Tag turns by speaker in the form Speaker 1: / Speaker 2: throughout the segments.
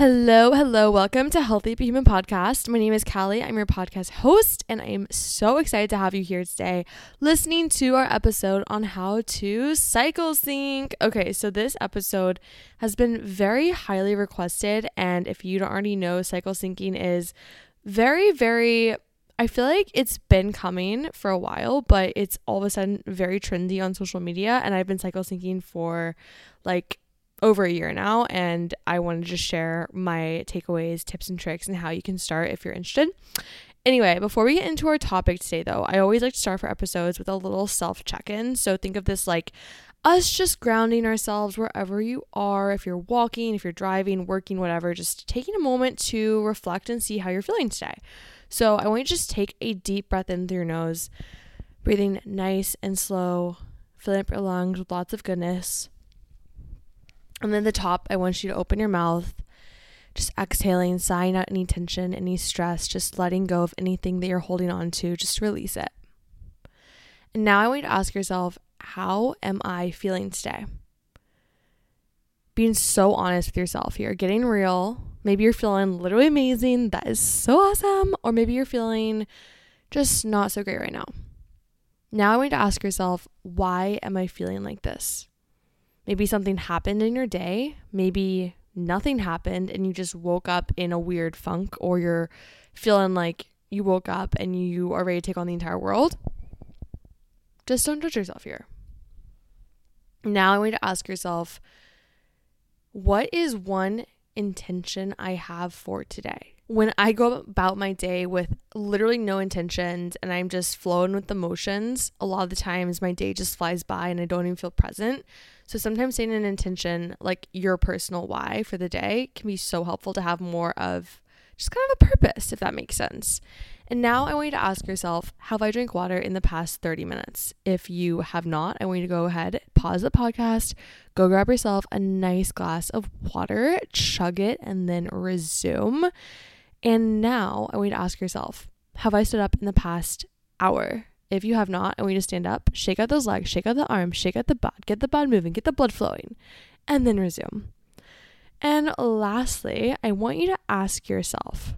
Speaker 1: Hello, hello. Welcome to Healthy But Human Podcast. My name is Callie. I'm your podcast host, and I am so excited to have you here today listening to our episode on how to cycle sync. Okay, so this episode has been very highly requested, and if you don't already know, cycle syncing is very, very I feel like it's been coming for a while, but it's all of a sudden very trendy on social media. And I've been cycle syncing for like over a year now, and I wanted to just share my takeaways, tips, and tricks, and how you can start if you're interested. Anyway, before we get into our topic today, though, I always like to start for episodes with a little self check in. So think of this like us just grounding ourselves wherever you are. If you're walking, if you're driving, working, whatever, just taking a moment to reflect and see how you're feeling today. So I want you to just take a deep breath in through your nose, breathing nice and slow, filling up your lungs with lots of goodness. And then the top, I want you to open your mouth, just exhaling, sighing out any tension, any stress, just letting go of anything that you're holding on to, just release it. And now I want you to ask yourself, how am I feeling today? Being so honest with yourself here, getting real. Maybe you're feeling literally amazing. That is so awesome. Or maybe you're feeling just not so great right now. Now I want you to ask yourself, why am I feeling like this? Maybe something happened in your day. Maybe nothing happened and you just woke up in a weird funk or you're feeling like you woke up and you are ready to take on the entire world. Just don't judge yourself here. Now I want you to ask yourself, what is one intention I have for today? When I go about my day with literally no intentions and I'm just flowing with the motions, a lot of the times my day just flies by and I don't even feel present. So sometimes saying an intention, like your personal why for the day, can be so helpful to have more of just kind of a purpose, if that makes sense. And now I want you to ask yourself, have I drank water in the past 30 minutes? If you have not, I want you to go ahead, pause the podcast, go grab yourself a nice glass of water, chug it, and then resume. And now I want you to ask yourself, have I stood up in the past hour? If you have not, I want you to stand up, shake out those legs, shake out the arms, shake out the butt, get the blood moving, get the blood flowing, and then resume. And lastly, I want you to ask yourself,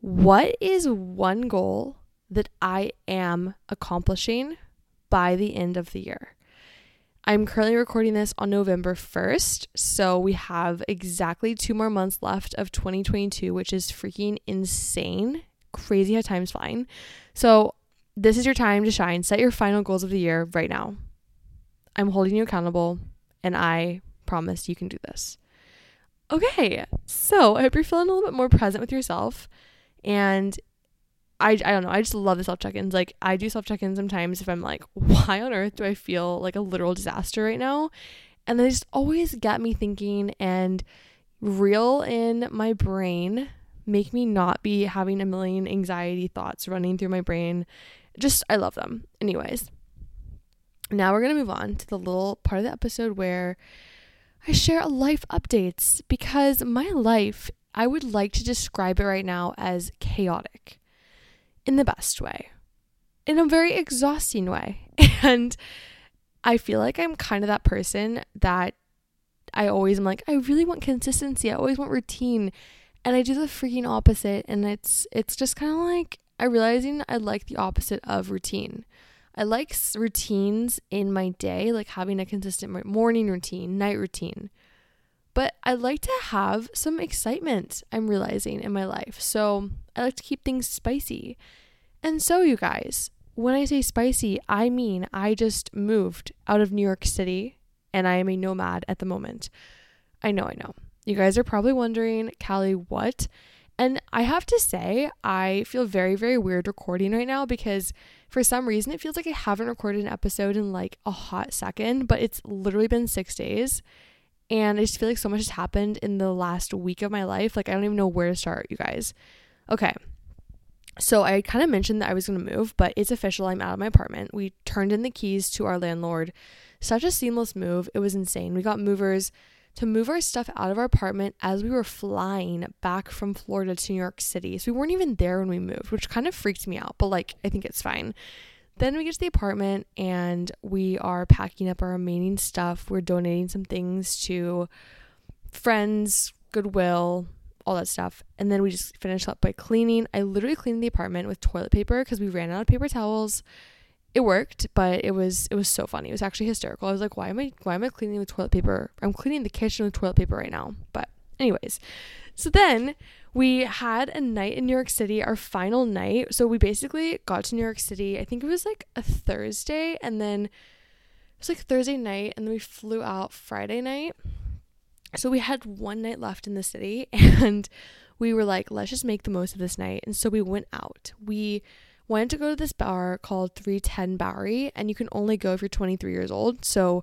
Speaker 1: what is one goal that I am accomplishing by the end of the year? I'm currently recording this on November 1st, so we have exactly two more months left of 2022, which is freaking insane. Crazy how time's flying. So this is your time to shine. Set your final goals of the year right now. I'm holding you accountable, and I promise you can do this. Okay, so I hope you're feeling a little bit more present with yourself. And I, I don't know, I just love the self check ins. Like, I do self check ins sometimes if I'm like, why on earth do I feel like a literal disaster right now? And they just always get me thinking and reel in my brain, make me not be having a million anxiety thoughts running through my brain just I love them. Anyways, now we're going to move on to the little part of the episode where I share a life updates because my life, I would like to describe it right now as chaotic in the best way, in a very exhausting way. And I feel like I'm kind of that person that I always am like, I really want consistency. I always want routine. And I do the freaking opposite. And it's it's just kind of like I realizing I like the opposite of routine. I like routines in my day, like having a consistent morning routine, night routine. But I like to have some excitement, I'm realizing in my life. So I like to keep things spicy. And so, you guys, when I say spicy, I mean I just moved out of New York City and I am a nomad at the moment. I know, I know. You guys are probably wondering, Callie, what? And I have to say, I feel very, very weird recording right now because for some reason it feels like I haven't recorded an episode in like a hot second, but it's literally been six days. And I just feel like so much has happened in the last week of my life. Like, I don't even know where to start, you guys. Okay. So, I kind of mentioned that I was going to move, but it's official. I'm out of my apartment. We turned in the keys to our landlord. Such a seamless move. It was insane. We got movers to move our stuff out of our apartment as we were flying back from Florida to New York City. So we weren't even there when we moved, which kind of freaked me out, but like I think it's fine. Then we get to the apartment and we are packing up our remaining stuff. We're donating some things to friends, Goodwill, all that stuff. And then we just finished up by cleaning. I literally cleaned the apartment with toilet paper because we ran out of paper towels. It worked, but it was it was so funny. It was actually hysterical. I was like, why am I why am I cleaning with toilet paper? I'm cleaning the kitchen with toilet paper right now. But anyways, so then we had a night in New York City, our final night. So we basically got to New York City. I think it was like a Thursday, and then it was like Thursday night, and then we flew out Friday night so we had one night left in the city and we were like let's just make the most of this night and so we went out we wanted to go to this bar called 310 bowery and you can only go if you're 23 years old so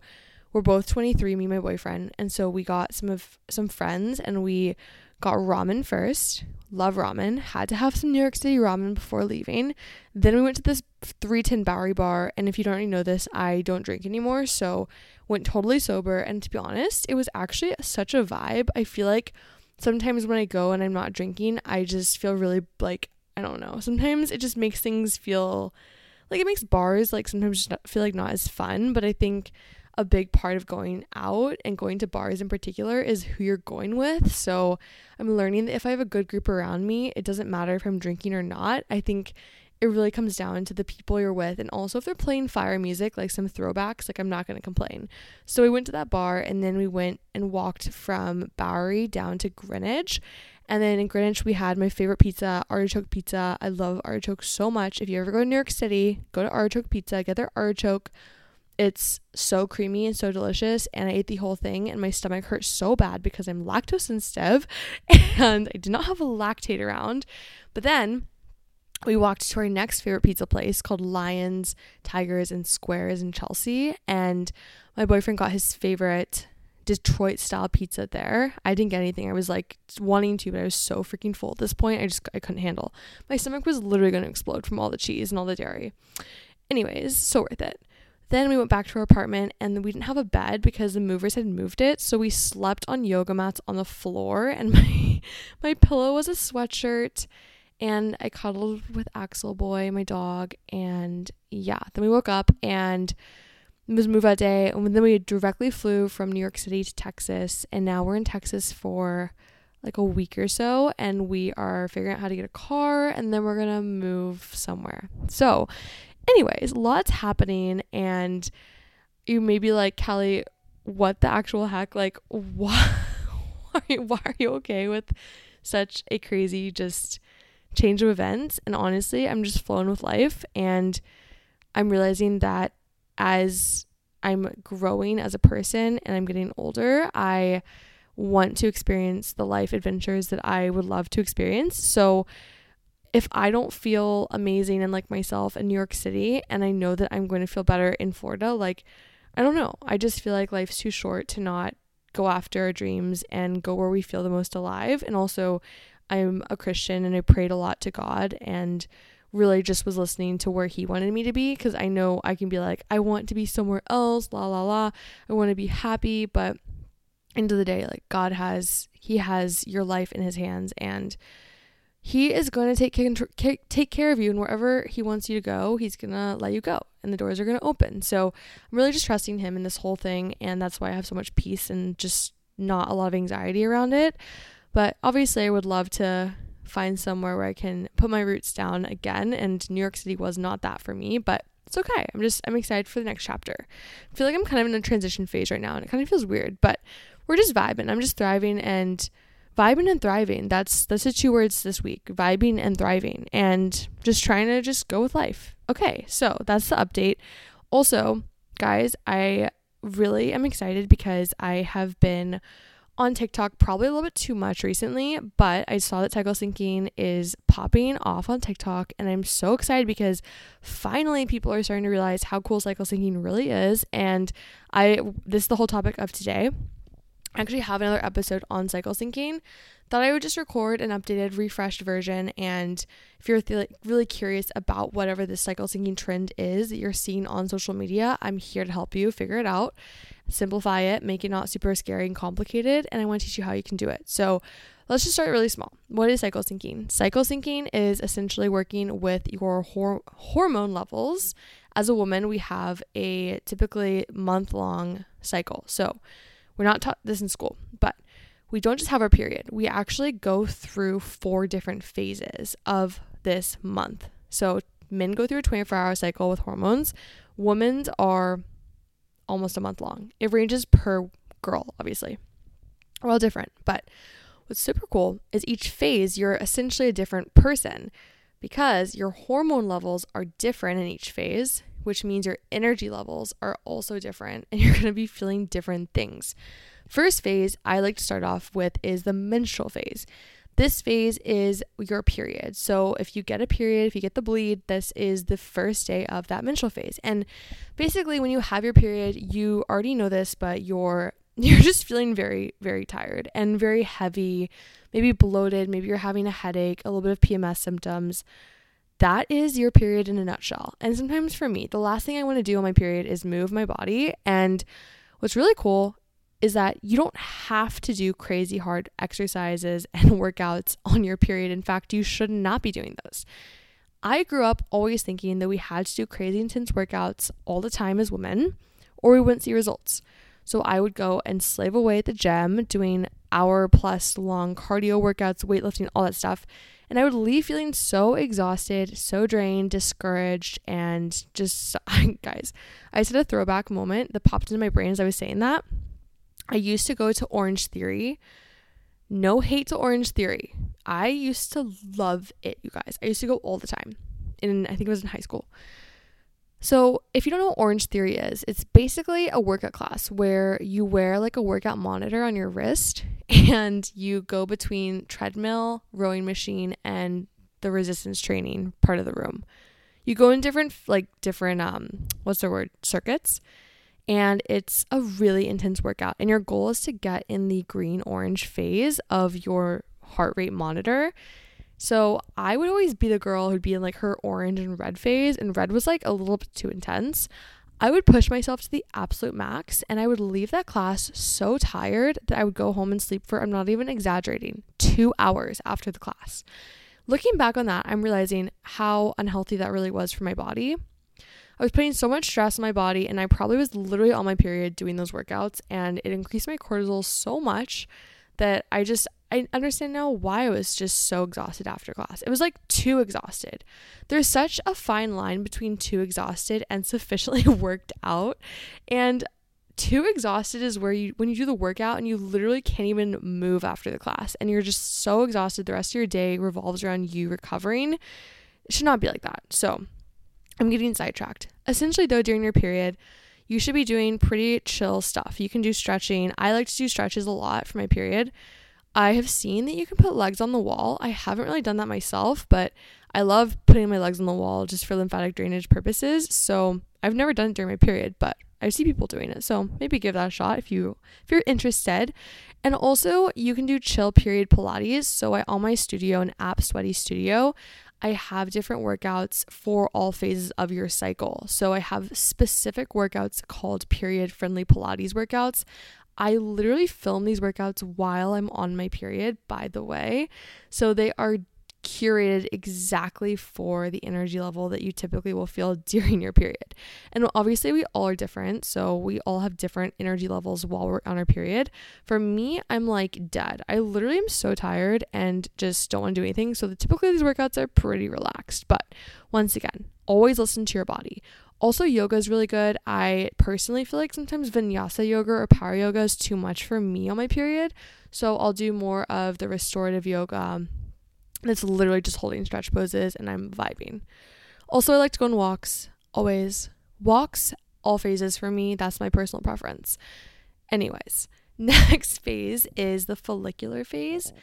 Speaker 1: we're both 23 me and my boyfriend and so we got some of some friends and we got ramen first love ramen had to have some new york city ramen before leaving then we went to this 310 bowery bar and if you don't already know this i don't drink anymore so went totally sober. And to be honest, it was actually such a vibe. I feel like sometimes when I go and I'm not drinking, I just feel really like, I don't know. Sometimes it just makes things feel like it makes bars like sometimes just feel like not as fun. But I think a big part of going out and going to bars in particular is who you're going with. So I'm learning that if I have a good group around me, it doesn't matter if I'm drinking or not. I think it really comes down to the people you're with and also if they're playing fire music like some throwbacks like i'm not going to complain. So we went to that bar and then we went and walked from bowery down to greenwich. And then in greenwich we had my favorite pizza artichoke pizza. I love artichoke so much. If you ever go to new york city go to artichoke pizza get their artichoke it's so creamy and so delicious and i ate the whole thing and my stomach hurt so bad because i'm lactose sensitive and i did not have a Lactaid around but then we walked to our next favorite pizza place called Lions, Tigers, and Squares in Chelsea. And my boyfriend got his favorite Detroit style pizza there. I didn't get anything. I was like wanting to, but I was so freaking full at this point. I just I couldn't handle. My stomach was literally going to explode from all the cheese and all the dairy. Anyways, so worth it. Then we went back to our apartment and we didn't have a bed because the movers had moved it. So we slept on yoga mats on the floor and my my pillow was a sweatshirt and I cuddled with Axel Boy, my dog, and yeah, then we woke up and it was move out day, and then we directly flew from New York City to Texas, and now we're in Texas for like a week or so, and we are figuring out how to get a car, and then we're gonna move somewhere. So, anyways, lots happening, and you may be like, Callie, what the actual heck? Like, why? Why are you okay with such a crazy just change of events. And honestly, I'm just flowing with life. And I'm realizing that as I'm growing as a person and I'm getting older, I want to experience the life adventures that I would love to experience. So if I don't feel amazing and like myself in New York City and I know that I'm going to feel better in Florida, like I don't know. I just feel like life's too short to not go after our dreams and go where we feel the most alive. And also, I'm a Christian and I prayed a lot to God and really just was listening to where he wanted me to be because I know I can be like I want to be somewhere else la la la I want to be happy but end of the day like God has he has your life in his hands and he is going to take take care of you and wherever he wants you to go he's going to let you go and the doors are going to open so I'm really just trusting him in this whole thing and that's why I have so much peace and just not a lot of anxiety around it but obviously, I would love to find somewhere where I can put my roots down again. And New York City was not that for me, but it's okay. I'm just, I'm excited for the next chapter. I feel like I'm kind of in a transition phase right now and it kind of feels weird, but we're just vibing. I'm just thriving and vibing and thriving. That's, that's the two words this week vibing and thriving and just trying to just go with life. Okay. So that's the update. Also, guys, I really am excited because I have been on TikTok probably a little bit too much recently, but I saw that cycle syncing is popping off on TikTok and I'm so excited because finally people are starting to realize how cool cycle syncing really is and I this is the whole topic of today. Actually have another episode on cycle syncing Thought I would just record an updated, refreshed version. And if you're th- really curious about whatever this cycle syncing trend is that you're seeing on social media, I'm here to help you figure it out simplify it, make it not super scary and complicated, and I want to teach you how you can do it. So let's just start really small. What is cycle syncing? Cycle syncing is essentially working with your hor- hormone levels. As a woman, we have a typically month long cycle. So we're not taught this in school, but we don't just have our period, we actually go through four different phases of this month. So, men go through a 24 hour cycle with hormones, women's are almost a month long. It ranges per girl, obviously. We're all different, but what's super cool is each phase you're essentially a different person because your hormone levels are different in each phase, which means your energy levels are also different and you're going to be feeling different things. First phase I like to start off with is the menstrual phase. This phase is your period. So if you get a period, if you get the bleed, this is the first day of that menstrual phase. And basically when you have your period, you already know this, but you're you're just feeling very very tired and very heavy, maybe bloated, maybe you're having a headache, a little bit of PMS symptoms. That is your period in a nutshell. And sometimes for me, the last thing I want to do on my period is move my body. And what's really cool is that you don't have to do crazy hard exercises and workouts on your period. In fact, you should not be doing those. I grew up always thinking that we had to do crazy intense workouts all the time as women or we wouldn't see results. So I would go and slave away at the gym doing hour plus long cardio workouts, weightlifting, all that stuff. And I would leave feeling so exhausted, so drained, discouraged, and just, guys, I just had a throwback moment that popped into my brain as I was saying that. I used to go to Orange Theory. No hate to Orange Theory. I used to love it, you guys. I used to go all the time. And I think it was in high school. So, if you don't know what Orange Theory is, it's basically a workout class where you wear like a workout monitor on your wrist and you go between treadmill, rowing machine, and the resistance training part of the room. You go in different, like, different, um, what's the word, circuits and it's a really intense workout. And your goal is to get in the green orange phase of your heart rate monitor. So I would always be the girl who'd be in like her orange and red phase, and red was like a little bit too intense. I would push myself to the absolute max and I would leave that class so tired that I would go home and sleep for, I'm not even exaggerating, two hours after the class. Looking back on that, I'm realizing how unhealthy that really was for my body. I was putting so much stress on my body, and I probably was literally on my period doing those workouts, and it increased my cortisol so much that I just I understand now why I was just so exhausted after class. It was like too exhausted. There's such a fine line between too exhausted and sufficiently worked out. And too exhausted is where you when you do the workout and you literally can't even move after the class and you're just so exhausted the rest of your day revolves around you recovering. It should not be like that. So, I'm getting sidetracked. Essentially, though, during your period, you should be doing pretty chill stuff. You can do stretching. I like to do stretches a lot for my period. I have seen that you can put legs on the wall. I haven't really done that myself, but I love putting my legs on the wall just for lymphatic drainage purposes. So I've never done it during my period, but I see people doing it. So maybe give that a shot if you if you're interested. And also you can do chill period Pilates. So I on my studio, an app sweaty studio, I have different workouts for all phases of your cycle. So I have specific workouts called period friendly Pilates workouts. I literally film these workouts while I'm on my period, by the way. So they are curated exactly for the energy level that you typically will feel during your period. And obviously, we all are different. So, we all have different energy levels while we're on our period. For me, I'm like dead. I literally am so tired and just don't want to do anything. So, the, typically, these workouts are pretty relaxed. But once again, always listen to your body. Also, yoga is really good. I personally feel like sometimes vinyasa yoga or power yoga is too much for me on my period. So, I'll do more of the restorative yoga um, that's literally just holding stretch poses and I'm vibing. Also, I like to go on walks, always. Walks, all phases for me. That's my personal preference. Anyways, next phase is the follicular phase.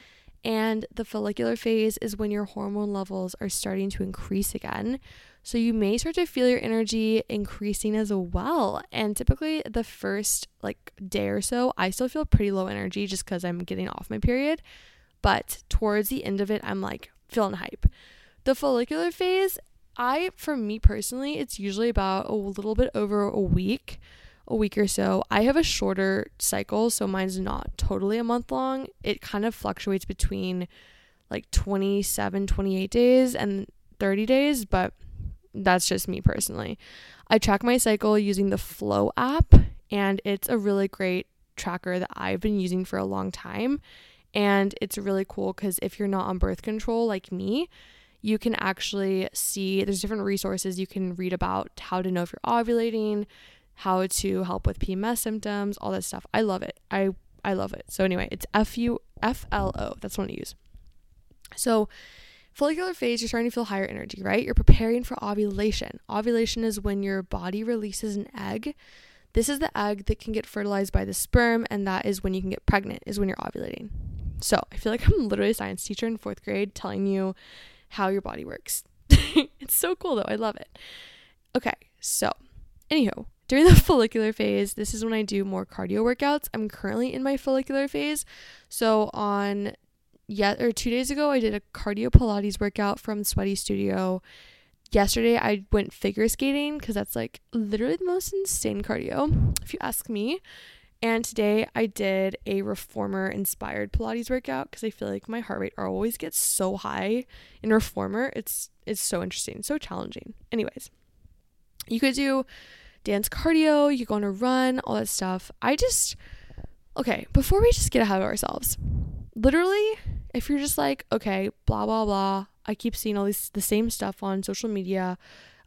Speaker 1: And the follicular phase is when your hormone levels are starting to increase again. So you may start to feel your energy increasing as well. And typically the first like day or so, I still feel pretty low energy just cuz I'm getting off my period. But towards the end of it, I'm like feeling hype. The follicular phase, I, for me personally, it's usually about a little bit over a week, a week or so. I have a shorter cycle, so mine's not totally a month long. It kind of fluctuates between like 27, 28 days and 30 days, but that's just me personally. I track my cycle using the Flo app, and it's a really great tracker that I've been using for a long time. And it's really cool because if you're not on birth control like me, you can actually see there's different resources you can read about how to know if you're ovulating, how to help with PMS symptoms, all that stuff. I love it. I I love it. So anyway, it's F U F L O. That's what I use. So follicular phase, you're starting to feel higher energy, right? You're preparing for ovulation. Ovulation is when your body releases an egg. This is the egg that can get fertilized by the sperm, and that is when you can get pregnant, is when you're ovulating. So I feel like I'm literally a science teacher in fourth grade telling you how your body works. it's so cool though. I love it. Okay, so anywho, during the follicular phase, this is when I do more cardio workouts. I'm currently in my follicular phase. So on yet or two days ago, I did a cardio Pilates workout from Sweaty Studio. Yesterday, I went figure skating because that's like literally the most insane cardio, if you ask me. And today I did a reformer inspired Pilates workout because I feel like my heart rate always gets so high in reformer. It's it's so interesting, so challenging. Anyways, you could do dance cardio, you go on a run, all that stuff. I just okay, before we just get ahead of ourselves. Literally, if you're just like, okay, blah blah blah, I keep seeing all these the same stuff on social media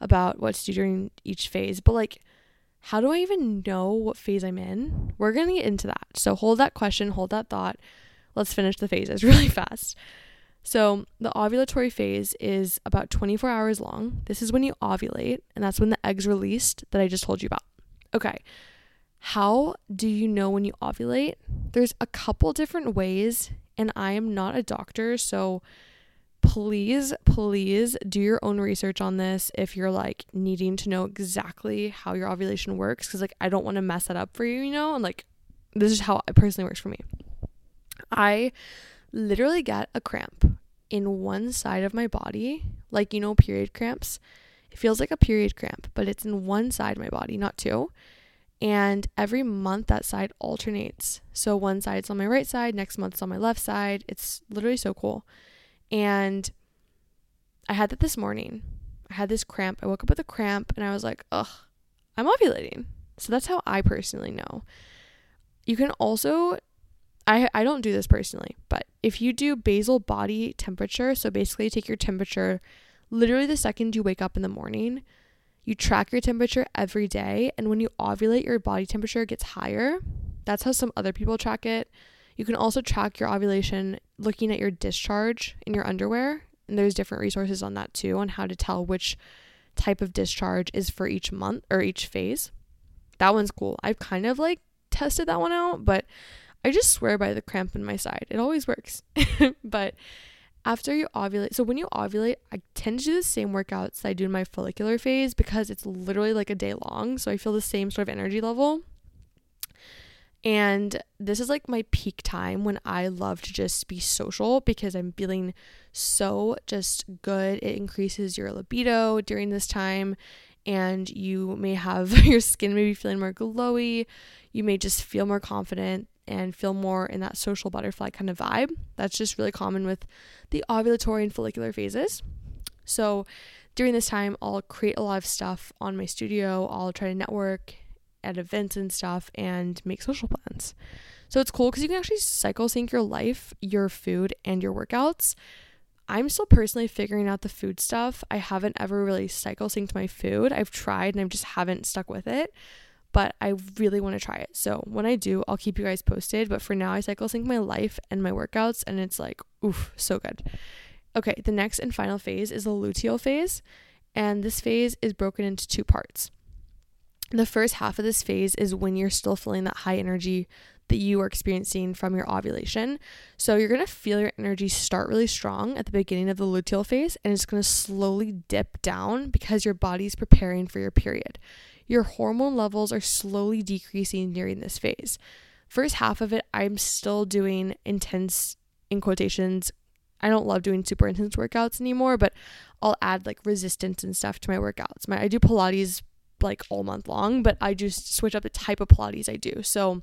Speaker 1: about what to do during each phase, but like how do I even know what phase I'm in? We're going to get into that. So hold that question, hold that thought. Let's finish the phases really fast. So, the ovulatory phase is about 24 hours long. This is when you ovulate, and that's when the egg's released that I just told you about. Okay. How do you know when you ovulate? There's a couple different ways, and I am not a doctor, so please, please do your own research on this if you're like needing to know exactly how your ovulation works. Cause like I don't want to mess that up for you, you know? And like this is how it personally works for me. I literally get a cramp in one side of my body, like you know, period cramps. It feels like a period cramp, but it's in one side of my body, not two. And every month that side alternates. So one side's on my right side, next month it's on my left side. It's literally so cool. And I had that this morning. I had this cramp. I woke up with a cramp and I was like, ugh, I'm ovulating. So that's how I personally know. You can also, I, I don't do this personally, but if you do basal body temperature, so basically take your temperature literally the second you wake up in the morning, you track your temperature every day. And when you ovulate, your body temperature gets higher. That's how some other people track it. You can also track your ovulation looking at your discharge in your underwear. And there's different resources on that too, on how to tell which type of discharge is for each month or each phase. That one's cool. I've kind of like tested that one out, but I just swear by the cramp in my side. It always works. but after you ovulate, so when you ovulate, I tend to do the same workouts that I do in my follicular phase because it's literally like a day long. So I feel the same sort of energy level. And this is like my peak time when I love to just be social because I'm feeling so just good. It increases your libido during this time, and you may have your skin maybe feeling more glowy. You may just feel more confident and feel more in that social butterfly kind of vibe. That's just really common with the ovulatory and follicular phases. So during this time, I'll create a lot of stuff on my studio. I'll try to network at events and stuff and make social plans. So it's cool because you can actually cycle sync your life, your food, and your workouts. I'm still personally figuring out the food stuff. I haven't ever really cycle synced my food. I've tried and I just haven't stuck with it, but I really want to try it. So when I do, I'll keep you guys posted. But for now, I cycle sync my life and my workouts, and it's like, oof, so good. Okay, the next and final phase is the luteal phase, and this phase is broken into two parts the first half of this phase is when you're still feeling that high energy that you are experiencing from your ovulation. So you're going to feel your energy start really strong at the beginning of the luteal phase and it's going to slowly dip down because your body's preparing for your period. Your hormone levels are slowly decreasing during this phase. First half of it, I'm still doing intense in quotations. I don't love doing super intense workouts anymore, but I'll add like resistance and stuff to my workouts. My I do Pilates like all month long, but I just switch up the type of Pilates I do. So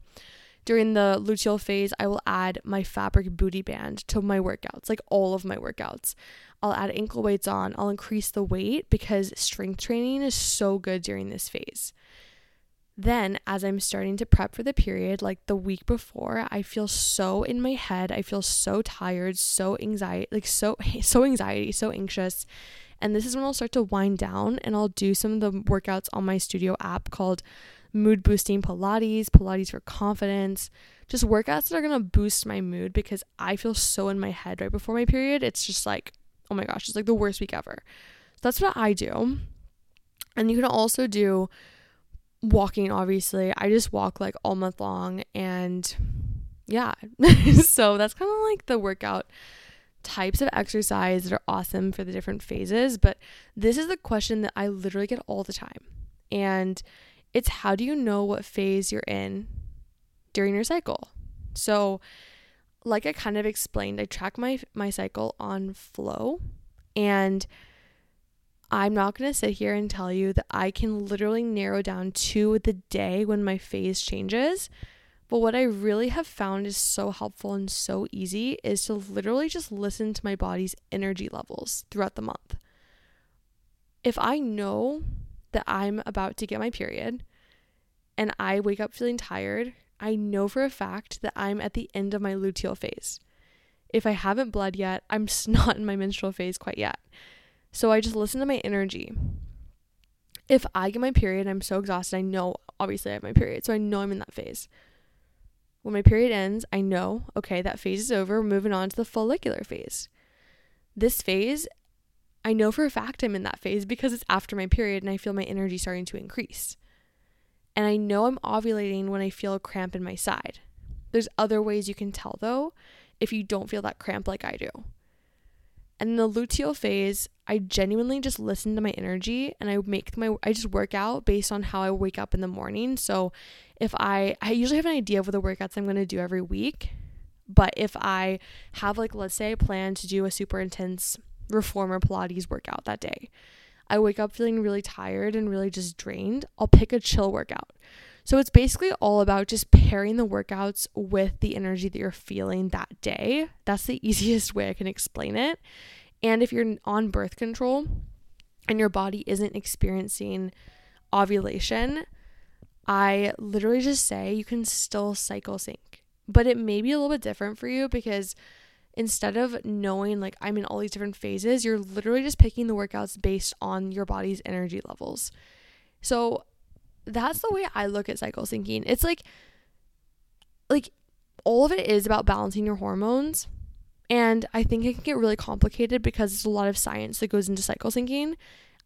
Speaker 1: during the luteal phase, I will add my fabric booty band to my workouts, like all of my workouts. I'll add ankle weights on, I'll increase the weight because strength training is so good during this phase. then as I'm starting to prep for the period, like the week before, I feel so in my head. I feel so tired, so anxiety, like so so anxiety, so anxious. And this is when I'll start to wind down and I'll do some of the workouts on my studio app called mood boosting Pilates, Pilates for confidence, just workouts that are going to boost my mood because I feel so in my head right before my period. It's just like, oh my gosh, it's like the worst week ever. So that's what I do. And you can also do walking, obviously. I just walk like all month long. And yeah, so that's kind of like the workout types of exercise that are awesome for the different phases. But this is the question that I literally get all the time. And it's how do you know what phase you're in during your cycle? So, like I kind of explained, I track my my cycle on Flo and I'm not going to sit here and tell you that I can literally narrow down to the day when my phase changes. But what I really have found is so helpful and so easy is to literally just listen to my body's energy levels throughout the month. If I know that I'm about to get my period and I wake up feeling tired, I know for a fact that I'm at the end of my luteal phase. If I haven't bled yet, I'm not in my menstrual phase quite yet. So I just listen to my energy. If I get my period, I'm so exhausted. I know, obviously, I have my period. So I know I'm in that phase. When my period ends, I know, okay, that phase is over. We're moving on to the follicular phase. This phase, I know for a fact I'm in that phase because it's after my period and I feel my energy starting to increase. And I know I'm ovulating when I feel a cramp in my side. There's other ways you can tell though if you don't feel that cramp like I do. And in the luteal phase, I genuinely just listen to my energy and I make my I just work out based on how I wake up in the morning. So if I I usually have an idea of what the workouts I'm going to do every week, but if I have like let's say I plan to do a super intense reformer pilates workout that day. I wake up feeling really tired and really just drained. I'll pick a chill workout. So it's basically all about just pairing the workouts with the energy that you're feeling that day. That's the easiest way I can explain it. And if you're on birth control and your body isn't experiencing ovulation, I literally just say you can still cycle sync. But it may be a little bit different for you because instead of knowing like I'm in all these different phases, you're literally just picking the workouts based on your body's energy levels. So that's the way I look at cycle syncing. It's like like all of it is about balancing your hormones. And I think it can get really complicated because there's a lot of science that goes into cycle syncing.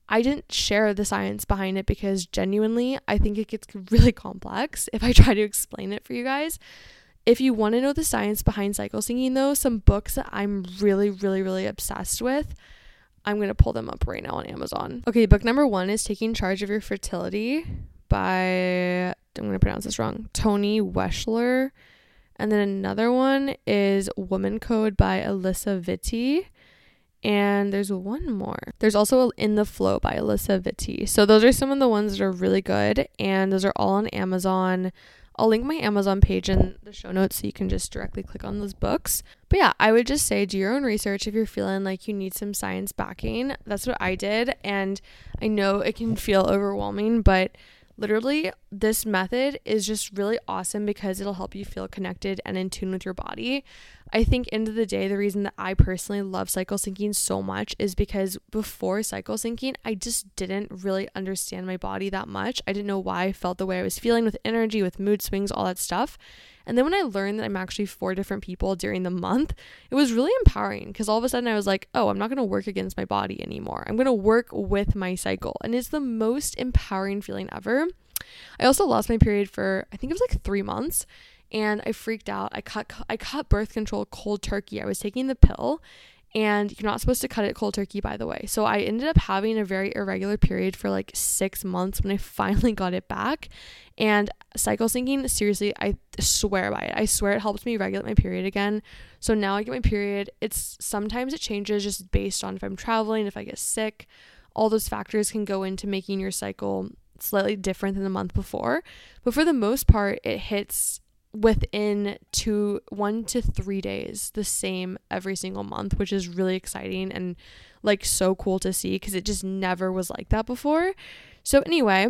Speaker 1: I didn't share the science behind it because genuinely I think it gets really complex if I try to explain it for you guys. If you want to know the science behind cycle syncing, though, some books that I'm really, really, really obsessed with, I'm going to pull them up right now on Amazon. Okay, book number one is Taking Charge of Your Fertility by, I'm going to pronounce this wrong, Toni Weschler. And then another one is Woman Code by Alisa Vitti. And there's one more. There's also In the FLO by Alisa Vitti. So those are some of the ones that are really good. And those are all on Amazon. I'll link my Amazon page in the show notes so you can just directly click on those books. But yeah, I would just say do your own research if you're feeling like you need some science backing. That's what I did. And I know it can feel overwhelming, but Literally, this method is just really awesome because it'll help you feel connected and in tune with your body. I think end of the day, the reason that I personally love cycle syncing so much is because before cycle syncing, I just didn't really understand my body that much. I didn't know why I felt the way I was feeling with energy, with mood swings, all that stuff. And then when I learned that I'm actually four different people during the month, it was really empowering because all of a sudden I was like, oh, I'm not going to work against my body anymore. I'm going to work with my cycle. And it's the most empowering feeling ever. I also lost my period for, I think it was like three months and I freaked out. I cut I cut birth control cold turkey. I was taking the pill and you're not supposed to cut it cold turkey by the way. So I ended up having a very irregular period for like 6 months when I finally got it back. And cycle syncing, seriously, I swear by it. I swear it helps me regulate my period again. So now I get my period. It's sometimes it changes just based on if I'm traveling, if I get sick. All those factors can go into making your cycle slightly different than the month before. But for the most part, it hits within two one to three days the same every single month which is really exciting and like so cool to see because it just never was like that before so anyway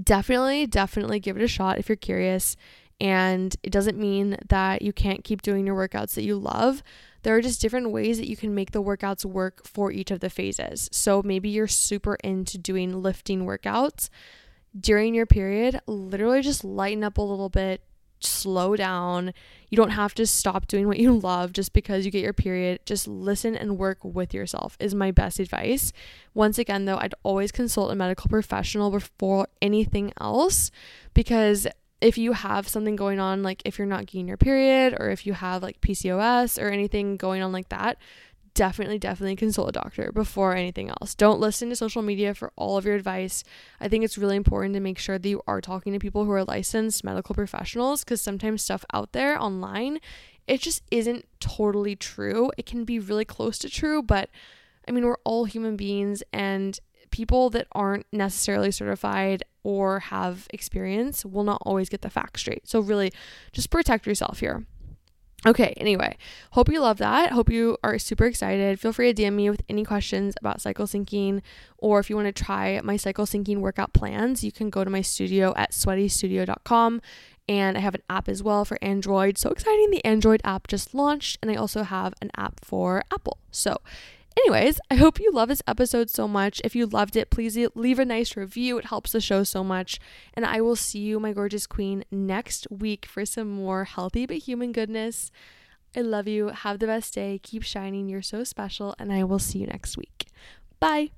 Speaker 1: definitely, definitely give it a shot if you're curious. And it doesn't mean that you can't keep doing your workouts that you love. There are just different ways that you can make the workouts work for each of the phases. So maybe you're super into doing lifting workouts during your period. Literally just lighten up a little bit, slow down. You don't have to stop doing what you love just because you get your period. Just listen and work with yourself, is my best advice. Once again, though, I'd always consult a medical professional before anything else because if you have something going on, like if you're not getting your period or if you have like PCOS or anything going on like that, definitely, definitely consult a doctor before anything else. Don't listen to social media for all of your advice. I think it's really important to make sure that you are talking to people who are licensed medical professionals because sometimes stuff out there online, it just isn't totally true. It can be really close to true, but I mean, we're all human beings and people that aren't necessarily certified or have experience will not always get the facts straight. So, really, just protect yourself here. Okay, anyway, hope you love that. Hope you are super excited. Feel free to DM me with any questions about cycle syncing, or if you want to try my cycle syncing workout plans, you can go to my studio at sweatystudio.com. And I have an app as well for Android. So exciting! The Android app just launched, and I also have an app for Apple. So Anyways, I hope you love this episode so much. If you loved it, please leave a nice review. It helps the show so much. And I will see you, my gorgeous queen, next week for some more healthy but human goodness. I love you. Have the best day. Keep shining. You're so special. And I will see you next week. Bye.